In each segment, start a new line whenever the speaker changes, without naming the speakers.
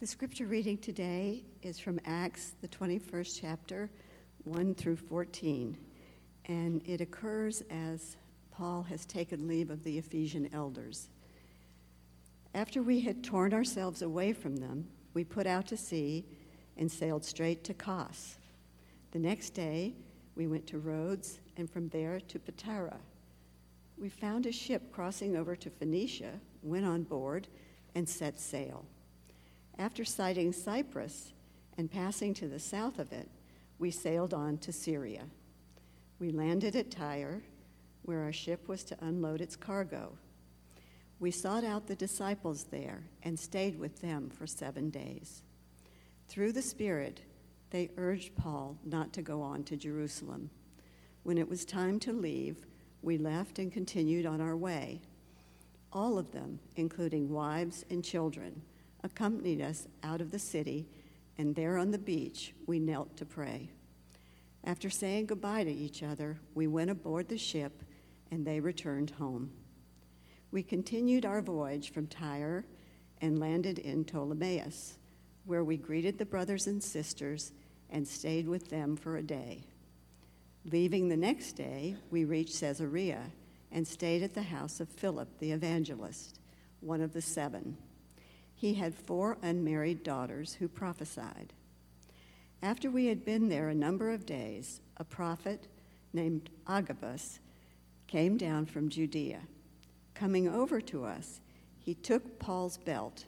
The scripture reading today is from Acts, the 21st chapter, 1 through 14, and it occurs as Paul has taken leave of the Ephesian elders. After we had torn ourselves away from them, we put out to sea and sailed straight to Kos. The next day, we went to Rhodes and from there to Patara. We found a ship crossing over to Phoenicia, went on board, and set sail. After sighting Cyprus and passing to the south of it, we sailed on to Syria. We landed at Tyre, where our ship was to unload its cargo. We sought out the disciples there and stayed with them for seven days. Through the Spirit, they urged Paul not to go on to Jerusalem. When it was time to leave, we left and continued on our way. All of them, including wives and children, accompanied us out of the city, and there on the beach we knelt to pray. After saying goodbye to each other, we went aboard the ship and they returned home. We continued our voyage from Tyre and landed in Ptolemais, where we greeted the brothers and sisters and stayed with them for a day. Leaving the next day, we reached Caesarea and stayed at the house of Philip the evangelist, one of the seven he had four unmarried daughters who prophesied. After we had been there a number of days, a prophet named Agabus came down from Judea. Coming over to us, he took Paul's belt,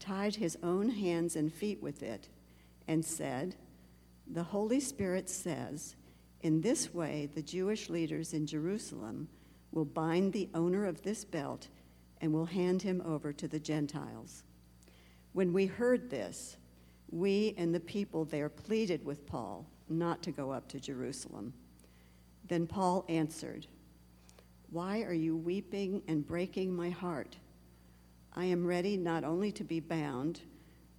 tied his own hands and feet with it, and said, The Holy Spirit says, In this way the Jewish leaders in Jerusalem will bind the owner of this belt and will hand him over to the Gentiles. When we heard this, we and the people there pleaded with Paul not to go up to Jerusalem. Then Paul answered, Why are you weeping and breaking my heart? I am ready not only to be bound,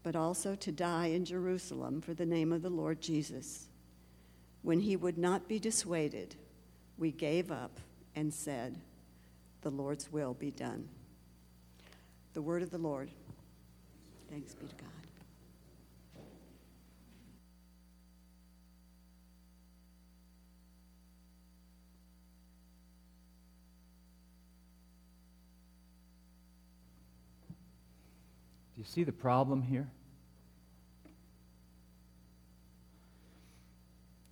but also to die in Jerusalem for the name of the Lord Jesus. When he would not be dissuaded, we gave up and said, The Lord's will be done. The word of the Lord. Thanks be to God.
Do you see the problem here?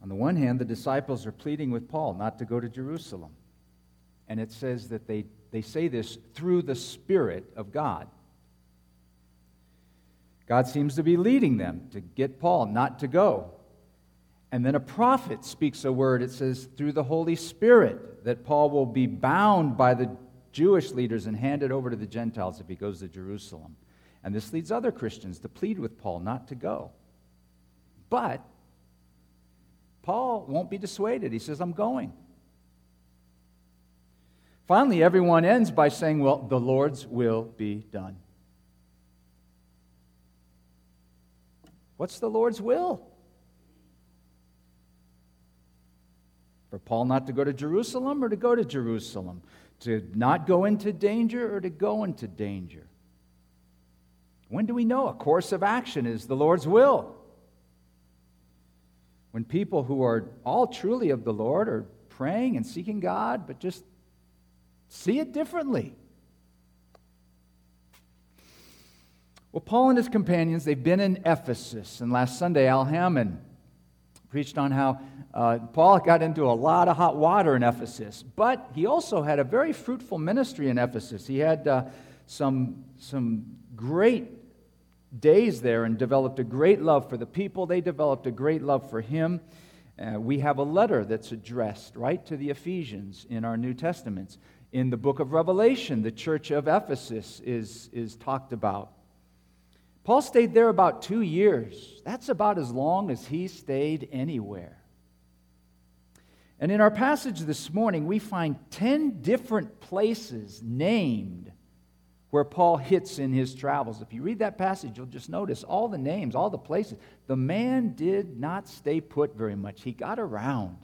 On the one hand, the disciples are pleading with Paul not to go to Jerusalem. And it says that they, they say this through the Spirit of God. God seems to be leading them to get Paul not to go. And then a prophet speaks a word. It says, through the Holy Spirit, that Paul will be bound by the Jewish leaders and handed over to the Gentiles if he goes to Jerusalem. And this leads other Christians to plead with Paul not to go. But Paul won't be dissuaded. He says, I'm going. Finally, everyone ends by saying, Well, the Lord's will be done. What's the Lord's will? For Paul not to go to Jerusalem or to go to Jerusalem? To not go into danger or to go into danger? When do we know a course of action is the Lord's will? When people who are all truly of the Lord are praying and seeking God, but just see it differently. Well, Paul and his companions, they've been in Ephesus. And last Sunday, Al Hammond preached on how uh, Paul got into a lot of hot water in Ephesus. But he also had a very fruitful ministry in Ephesus. He had uh, some, some great days there and developed a great love for the people. They developed a great love for him. Uh, we have a letter that's addressed, right, to the Ephesians in our New Testaments. In the book of Revelation, the church of Ephesus is, is talked about. Paul stayed there about two years. That's about as long as he stayed anywhere. And in our passage this morning, we find 10 different places named where Paul hits in his travels. If you read that passage, you'll just notice all the names, all the places. The man did not stay put very much, he got around.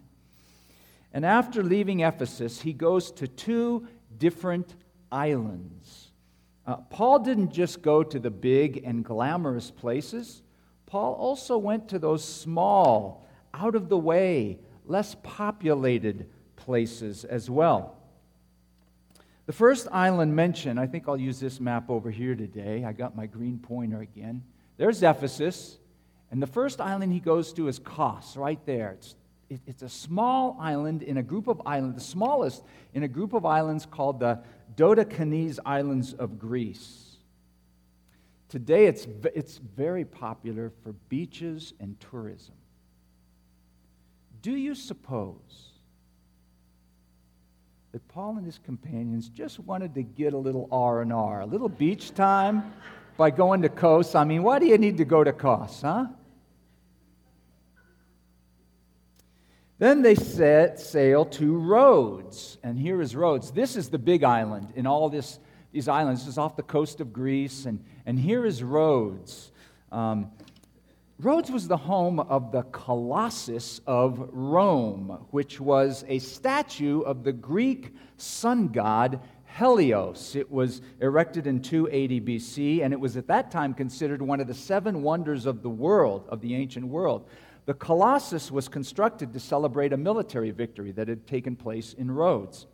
And after leaving Ephesus, he goes to two different islands. Uh, Paul didn't just go to the big and glamorous places, Paul also went to those small, out of the way, less populated places as well. The first island mentioned, I think I'll use this map over here today. I got my green pointer again. There's Ephesus. And the first island he goes to is Kos, right there. It's, it, it's a small island in a group of islands, the smallest in a group of islands called the Dodecanese Islands of Greece. Today, it's, it's very popular for beaches and tourism. Do you suppose that Paul and his companions just wanted to get a little R&R, a little beach time by going to Kos? I mean, why do you need to go to Kos, huh? Then they set sail to Rhodes. And here is Rhodes. This is the big island in all this, these islands. This is off the coast of Greece. And, and here is Rhodes. Um, Rhodes was the home of the Colossus of Rome, which was a statue of the Greek sun god Helios. It was erected in 280 BC, and it was at that time considered one of the seven wonders of the world, of the ancient world. The Colossus was constructed to celebrate a military victory that had taken place in Rhodes.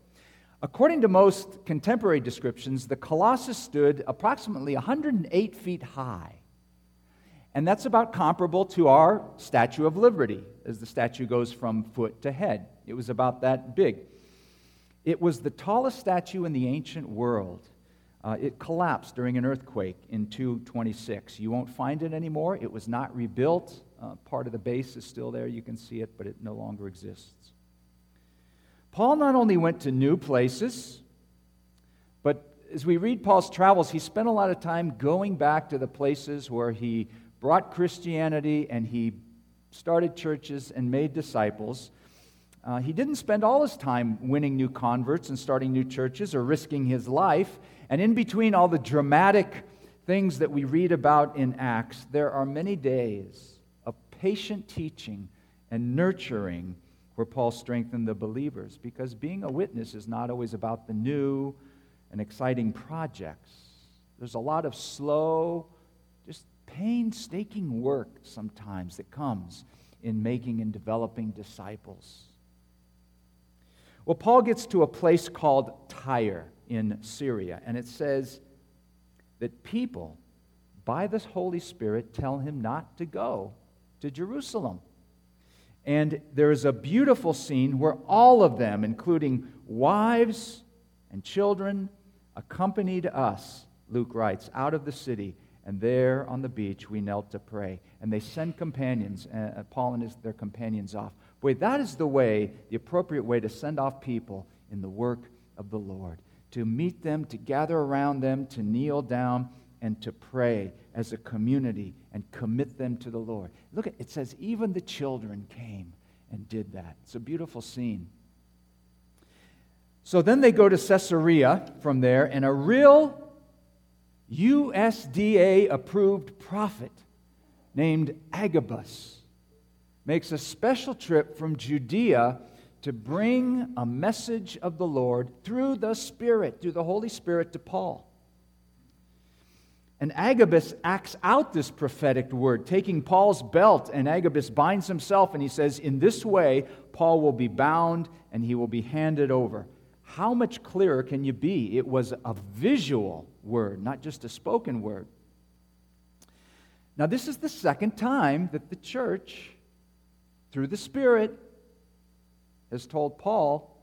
According to most contemporary descriptions, the Colossus stood approximately 108 feet high. And that's about comparable to our Statue of Liberty, as the statue goes from foot to head. It was about that big. It was the tallest statue in the ancient world. Uh, it collapsed during an earthquake in 226. You won't find it anymore. It was not rebuilt. Uh, part of the base is still there. You can see it, but it no longer exists. Paul not only went to new places, but as we read Paul's travels, he spent a lot of time going back to the places where he brought Christianity and he started churches and made disciples. Uh, he didn't spend all his time winning new converts and starting new churches or risking his life. And in between all the dramatic things that we read about in Acts, there are many days patient teaching and nurturing where Paul strengthened the believers because being a witness is not always about the new and exciting projects. There's a lot of slow, just painstaking work sometimes that comes in making and developing disciples. Well, Paul gets to a place called Tyre in Syria, and it says that people, by the Holy Spirit, tell him not to go to Jerusalem. And there is a beautiful scene where all of them, including wives and children, accompanied us, Luke writes, out of the city. And there on the beach, we knelt to pray. And they send companions, uh, Paul and his, their companions off. Boy, that is the way, the appropriate way to send off people in the work of the Lord. To meet them, to gather around them, to kneel down, and to pray as a community and commit them to the Lord. Look at it says even the children came and did that. It's a beautiful scene. So then they go to Caesarea from there, and a real USDA approved prophet named Agabus makes a special trip from Judea to bring a message of the Lord through the Spirit, through the Holy Spirit to Paul. And Agabus acts out this prophetic word, taking Paul's belt, and Agabus binds himself, and he says, In this way, Paul will be bound and he will be handed over. How much clearer can you be? It was a visual word, not just a spoken word. Now, this is the second time that the church, through the Spirit, has told Paul,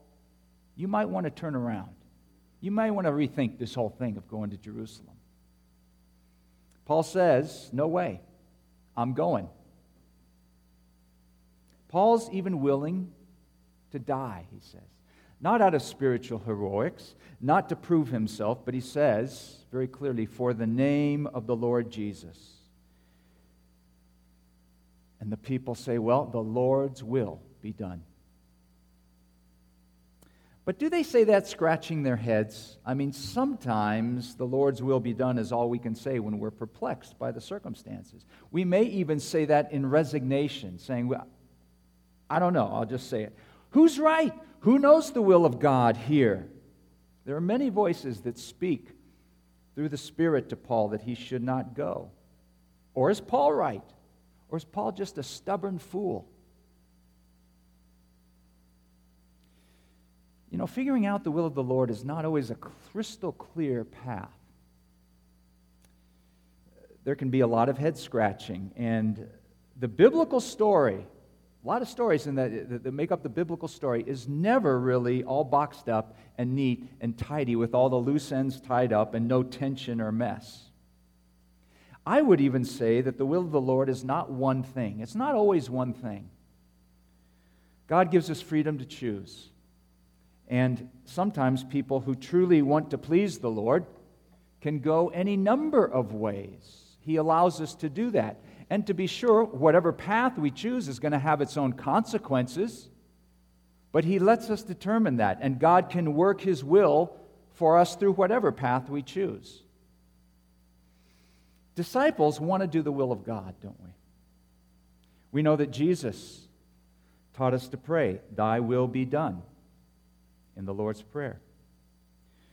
You might want to turn around. You might want to rethink this whole thing of going to Jerusalem. Paul says, No way. I'm going. Paul's even willing to die, he says. Not out of spiritual heroics, not to prove himself, but he says very clearly, for the name of the Lord Jesus. And the people say, Well, the Lord's will be done. But do they say that scratching their heads? I mean, sometimes the Lord's will be done is all we can say when we're perplexed by the circumstances. We may even say that in resignation, saying, well, I don't know, I'll just say it. Who's right? Who knows the will of God here? There are many voices that speak through the Spirit to Paul that he should not go? Or is Paul right? Or is Paul just a stubborn fool? Know, figuring out the will of the Lord is not always a crystal clear path. There can be a lot of head scratching, and the biblical story, a lot of stories in that, that make up the biblical story, is never really all boxed up and neat and tidy with all the loose ends tied up and no tension or mess. I would even say that the will of the Lord is not one thing, it's not always one thing. God gives us freedom to choose. And sometimes people who truly want to please the Lord can go any number of ways. He allows us to do that. And to be sure, whatever path we choose is going to have its own consequences, but He lets us determine that. And God can work His will for us through whatever path we choose. Disciples want to do the will of God, don't we? We know that Jesus taught us to pray, Thy will be done in the Lord's Prayer.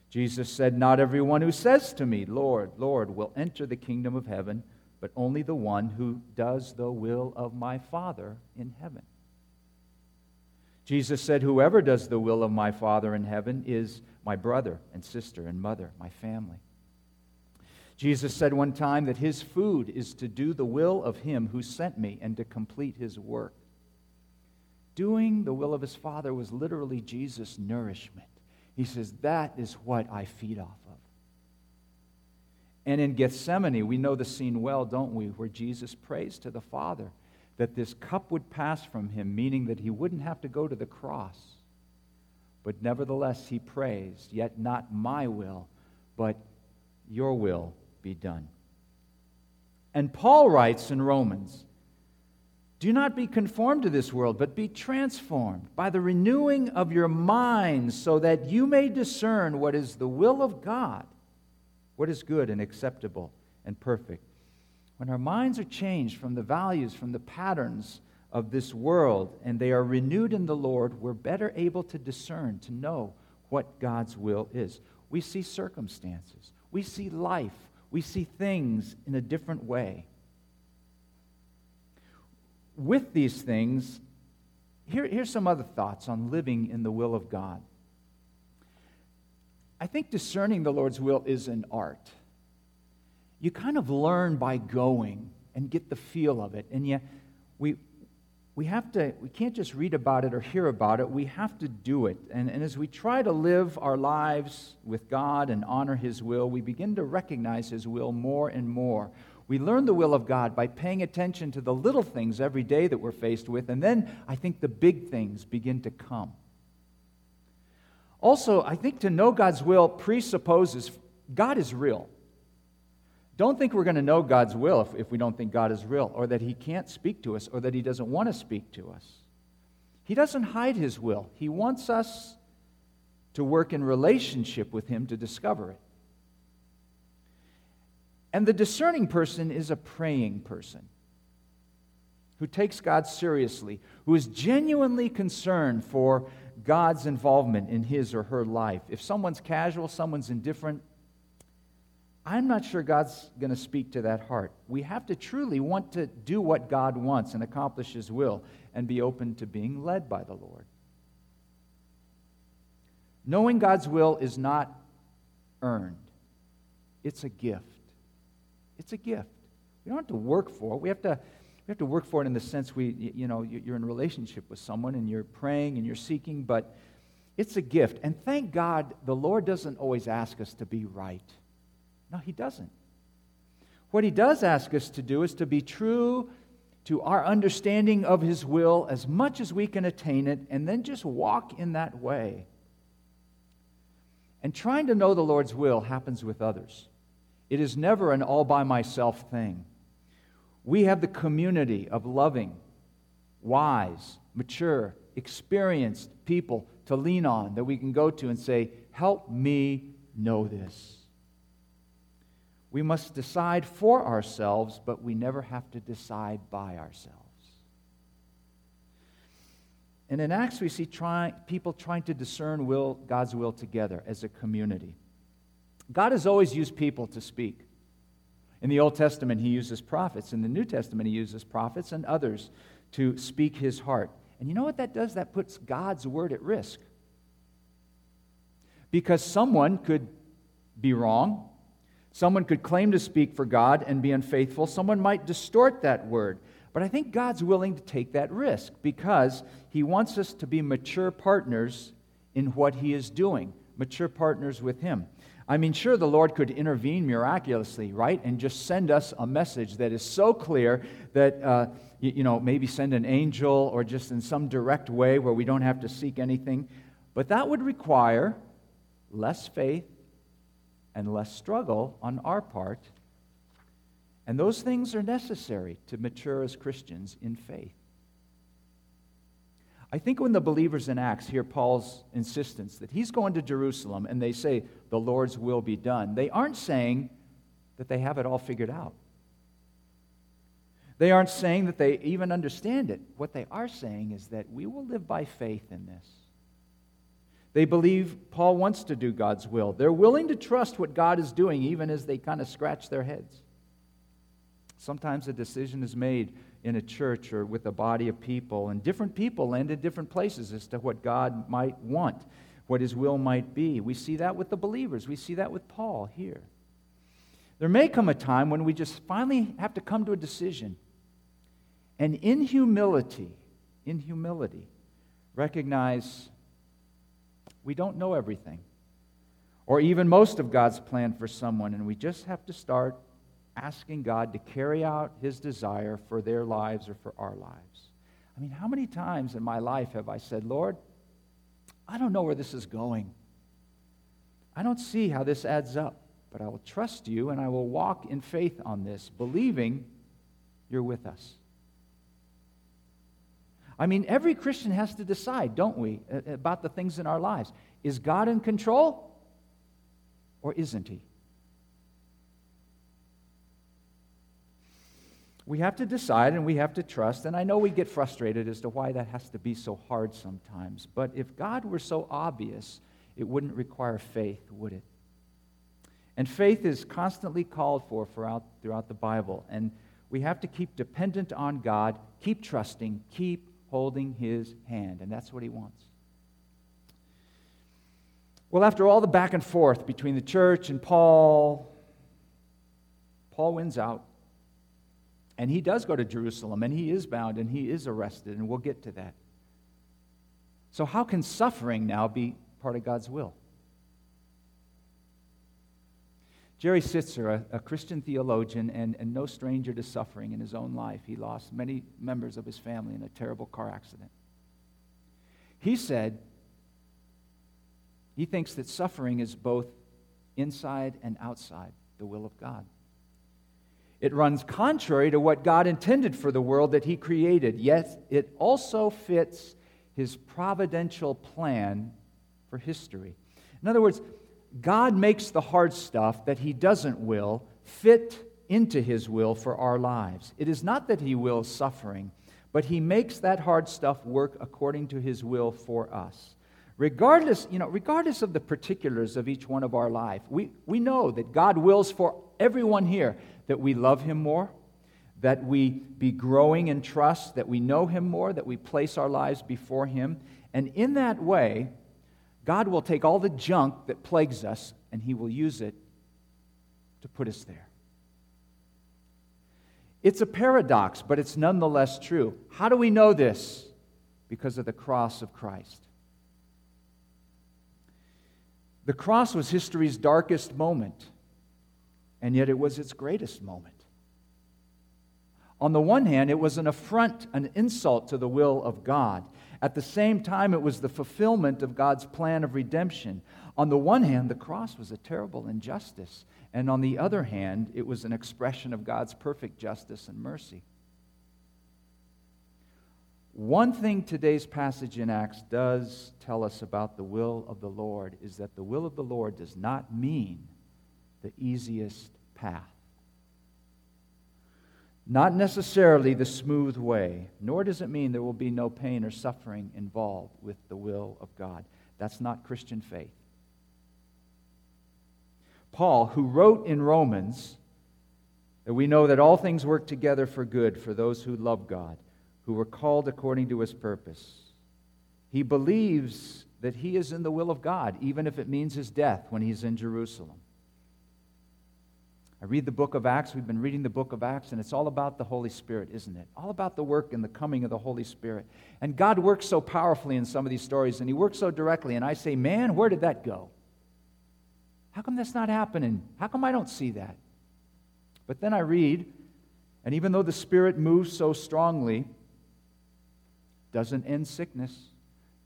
Jesus said, Not everyone who says to me, Lord, Lord, will enter the kingdom of heaven, but only the one who does the will of my Father in heaven. Jesus said, Whoever does the will of my Father in heaven is my brother and sister and mother, my family. Jesus said one time that his food is to do the will of him who sent me and to complete his work. Doing the will of his Father was literally Jesus' nourishment. He says, That is what I feed off of. And in Gethsemane, we know the scene well, don't we, where Jesus prays to the Father that this cup would pass from him, meaning that he wouldn't have to go to the cross. But nevertheless, he prays, Yet not my will, but your will be done. And Paul writes in Romans, do not be conformed to this world, but be transformed by the renewing of your minds, so that you may discern what is the will of God, what is good and acceptable and perfect. When our minds are changed from the values, from the patterns of this world, and they are renewed in the Lord, we're better able to discern, to know what God's will is. We see circumstances, we see life, we see things in a different way with these things, here, here's some other thoughts on living in the will of God. I think discerning the Lord's will is an art. You kind of learn by going and get the feel of it. And yet, we, we have to, we can't just read about it or hear about it. We have to do it. And, and as we try to live our lives with God and honor His will, we begin to recognize His will more and more. We learn the will of God by paying attention to the little things every day that we're faced with, and then I think the big things begin to come. Also, I think to know God's will presupposes God is real. Don't think we're going to know God's will if, if we don't think God is real, or that He can't speak to us, or that He doesn't want to speak to us. He doesn't hide His will, He wants us to work in relationship with Him to discover it. And the discerning person is a praying person who takes God seriously, who is genuinely concerned for God's involvement in his or her life. If someone's casual, someone's indifferent, I'm not sure God's going to speak to that heart. We have to truly want to do what God wants and accomplish his will and be open to being led by the Lord. Knowing God's will is not earned, it's a gift. It's a gift. We don't have to work for it. We have to, we have to work for it in the sense we, you know, you're in relationship with someone and you're praying and you're seeking, but it's a gift. And thank God the Lord doesn't always ask us to be right. No, He doesn't. What He does ask us to do is to be true to our understanding of His will as much as we can attain it, and then just walk in that way. And trying to know the Lord's will happens with others. It is never an all by myself thing. We have the community of loving, wise, mature, experienced people to lean on that we can go to and say, Help me know this. We must decide for ourselves, but we never have to decide by ourselves. And in Acts, we see try, people trying to discern will, God's will together as a community. God has always used people to speak. In the Old Testament, he uses prophets. In the New Testament, he uses prophets and others to speak his heart. And you know what that does? That puts God's word at risk. Because someone could be wrong, someone could claim to speak for God and be unfaithful, someone might distort that word. But I think God's willing to take that risk because he wants us to be mature partners in what he is doing, mature partners with him. I mean, sure, the Lord could intervene miraculously, right? And just send us a message that is so clear that, uh, you, you know, maybe send an angel or just in some direct way where we don't have to seek anything. But that would require less faith and less struggle on our part. And those things are necessary to mature as Christians in faith. I think when the believers in Acts hear Paul's insistence that he's going to Jerusalem and they say, the Lord's will be done, they aren't saying that they have it all figured out. They aren't saying that they even understand it. What they are saying is that we will live by faith in this. They believe Paul wants to do God's will. They're willing to trust what God is doing, even as they kind of scratch their heads. Sometimes a decision is made in a church or with a body of people, and different people land in different places as to what God might want, what His will might be. We see that with the believers, we see that with Paul here. There may come a time when we just finally have to come to a decision. And in humility, in humility, recognize we don't know everything or even most of God's plan for someone, and we just have to start asking God to carry out his desire for their lives or for our lives. I mean, how many times in my life have I said, Lord, I don't know where this is going. I don't see how this adds up, but I will trust you and I will walk in faith on this, believing you're with us. I mean, every Christian has to decide, don't we, about the things in our lives. Is God in control or isn't He? We have to decide and we have to trust. And I know we get frustrated as to why that has to be so hard sometimes. But if God were so obvious, it wouldn't require faith, would it? And faith is constantly called for throughout, the Bible. And we have to keep dependent on God, keep trusting, keep holding His hand. And that's what He wants. Well, after all the back and forth between the church and Paul, Paul wins out. And he does go to Jerusalem, and he is bound, and he is arrested, and we'll get to that. So, how can suffering now be part of God's will? Jerry Sittser, a, a Christian theologian and, and no stranger to suffering in his own life, he lost many members of his family in a terrible car accident. He said he thinks that suffering is both inside and outside the will of God. It runs contrary to what God intended for the world that He created, yet it also fits His providential plan for history. In other words, God makes the hard stuff that He doesn't will fit into His will for our lives. It is not that He wills suffering, but He makes that hard stuff work according to His will for us. Regardless, you know, regardless of the particulars of each one of our life, we, we know that God wills for everyone here that we love Him more, that we be growing in trust, that we know Him more, that we place our lives before Him. And in that way, God will take all the junk that plagues us and He will use it to put us there. It's a paradox, but it's nonetheless true. How do we know this? Because of the cross of Christ. The cross was history's darkest moment and yet it was its greatest moment. On the one hand, it was an affront, an insult to the will of God. At the same time, it was the fulfillment of God's plan of redemption. On the one hand, the cross was a terrible injustice, and on the other hand, it was an expression of God's perfect justice and mercy. One thing today's passage in Acts does tell us about the will of the Lord is that the will of the Lord does not mean the easiest path. Not necessarily the smooth way, nor does it mean there will be no pain or suffering involved with the will of God. That's not Christian faith. Paul, who wrote in Romans that we know that all things work together for good for those who love God, who were called according to his purpose. He believes that he is in the will of God, even if it means his death when he's in Jerusalem. I read the book of Acts. We've been reading the book of Acts, and it's all about the Holy Spirit, isn't it? All about the work and the coming of the Holy Spirit. And God works so powerfully in some of these stories, and He works so directly. And I say, man, where did that go? How come that's not happening? How come I don't see that? But then I read, and even though the Spirit moves so strongly, doesn't end sickness,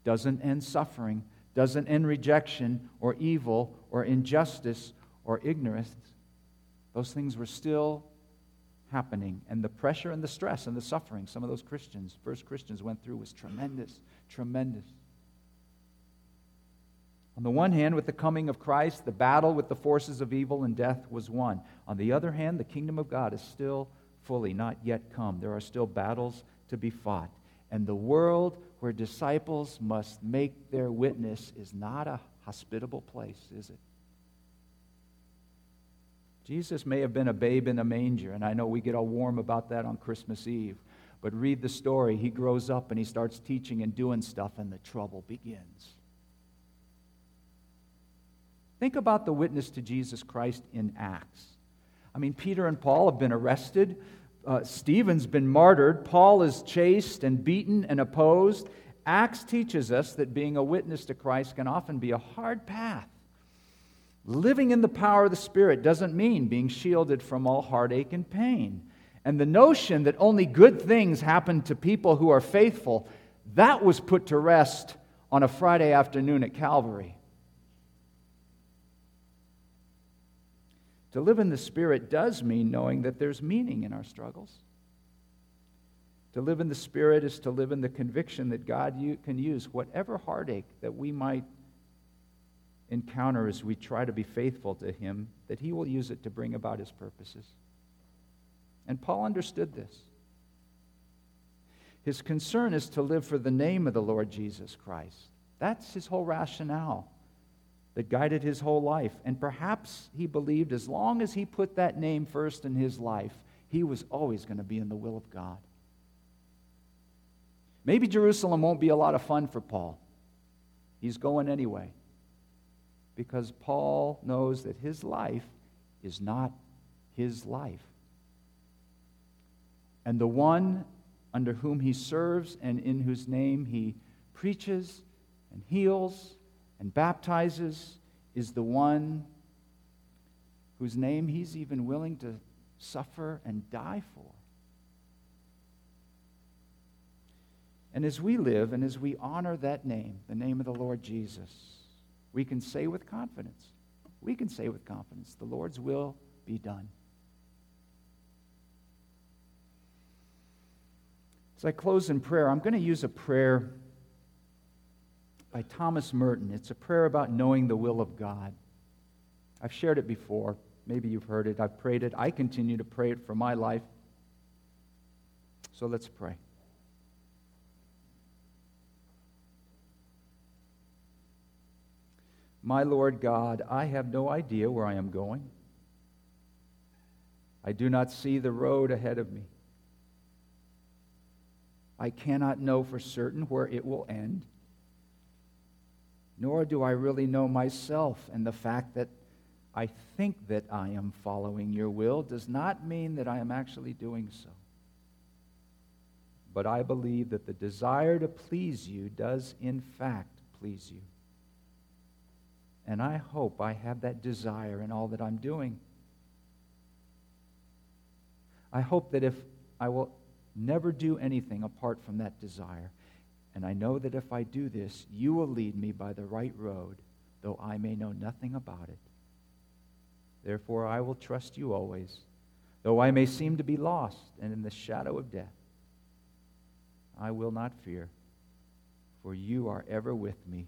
doesn't end suffering, doesn't end rejection or evil or injustice or ignorance those things were still happening. And the pressure and the stress and the suffering some of those Christians, first Christians, went through was tremendous, tremendous. On the one hand, with the coming of Christ, the battle with the forces of evil and death was won. On the other hand, the kingdom of God is still fully not yet come. There are still battles to be fought. And the world where disciples must make their witness is not a hospitable place, is it? Jesus may have been a babe in a manger, and I know we get all warm about that on Christmas Eve. But read the story. He grows up and he starts teaching and doing stuff, and the trouble begins. Think about the witness to Jesus Christ in Acts. I mean, Peter and Paul have been arrested. Uh, Stephen's been martyred. Paul is chased and beaten and opposed. Acts teaches us that being a witness to Christ can often be a hard path. Living in the power of the Spirit doesn't mean being shielded from all heartache and pain. And the notion that only good things happen to people who are faithful, that was put to rest on a Friday afternoon at Calvary. To live in the Spirit does mean knowing that there's meaning in our struggles. To live in the Spirit is to live in the conviction that God can use whatever heartache that we might encounter as we try to be faithful to Him, that He will use it to bring about His purposes. And Paul understood this. His concern is to live for the name of the Lord Jesus Christ. That's his whole rationale that guided his whole life. And perhaps he believed as long as he put that name first in his life, he was always going to be in the will of God. Maybe Jerusalem won't be a lot of fun for Paul. He's going anyway because Paul knows that his life is not his life. And the one under whom he serves and in whose name he preaches and heals and baptizes is the one whose name he's even willing to suffer and die for. And as we live and as we honor that name, the name of the Lord Jesus, we can say with confidence, we can say with confidence, the Lord's will be done. As I close in prayer, I'm going to use a prayer by Thomas Merton. It's a prayer about knowing the will of God. I've shared it before. Maybe you've heard it. I've prayed it. I continue to pray it for my life. So let's pray. My Lord God, I have no idea where I am going. I do not see the road ahead of me. I cannot know for certain where it will end. Nor do I really know myself, and the fact that I think that I am following your will does not mean that I am actually doing so. But I believe that the desire to please you does, in fact, please you. And I hope I have that desire in all that I'm doing. I hope that if I will never do anything apart from that desire, and I know that if I do this, you will lead me by the right road, though I may know nothing about it. Therefore, I will trust you always, though I may seem to be lost and in the shadow of death. I will not fear, for you are ever with me,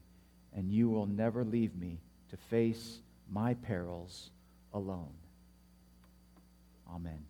and you will never leave me to face my perils alone. Amen.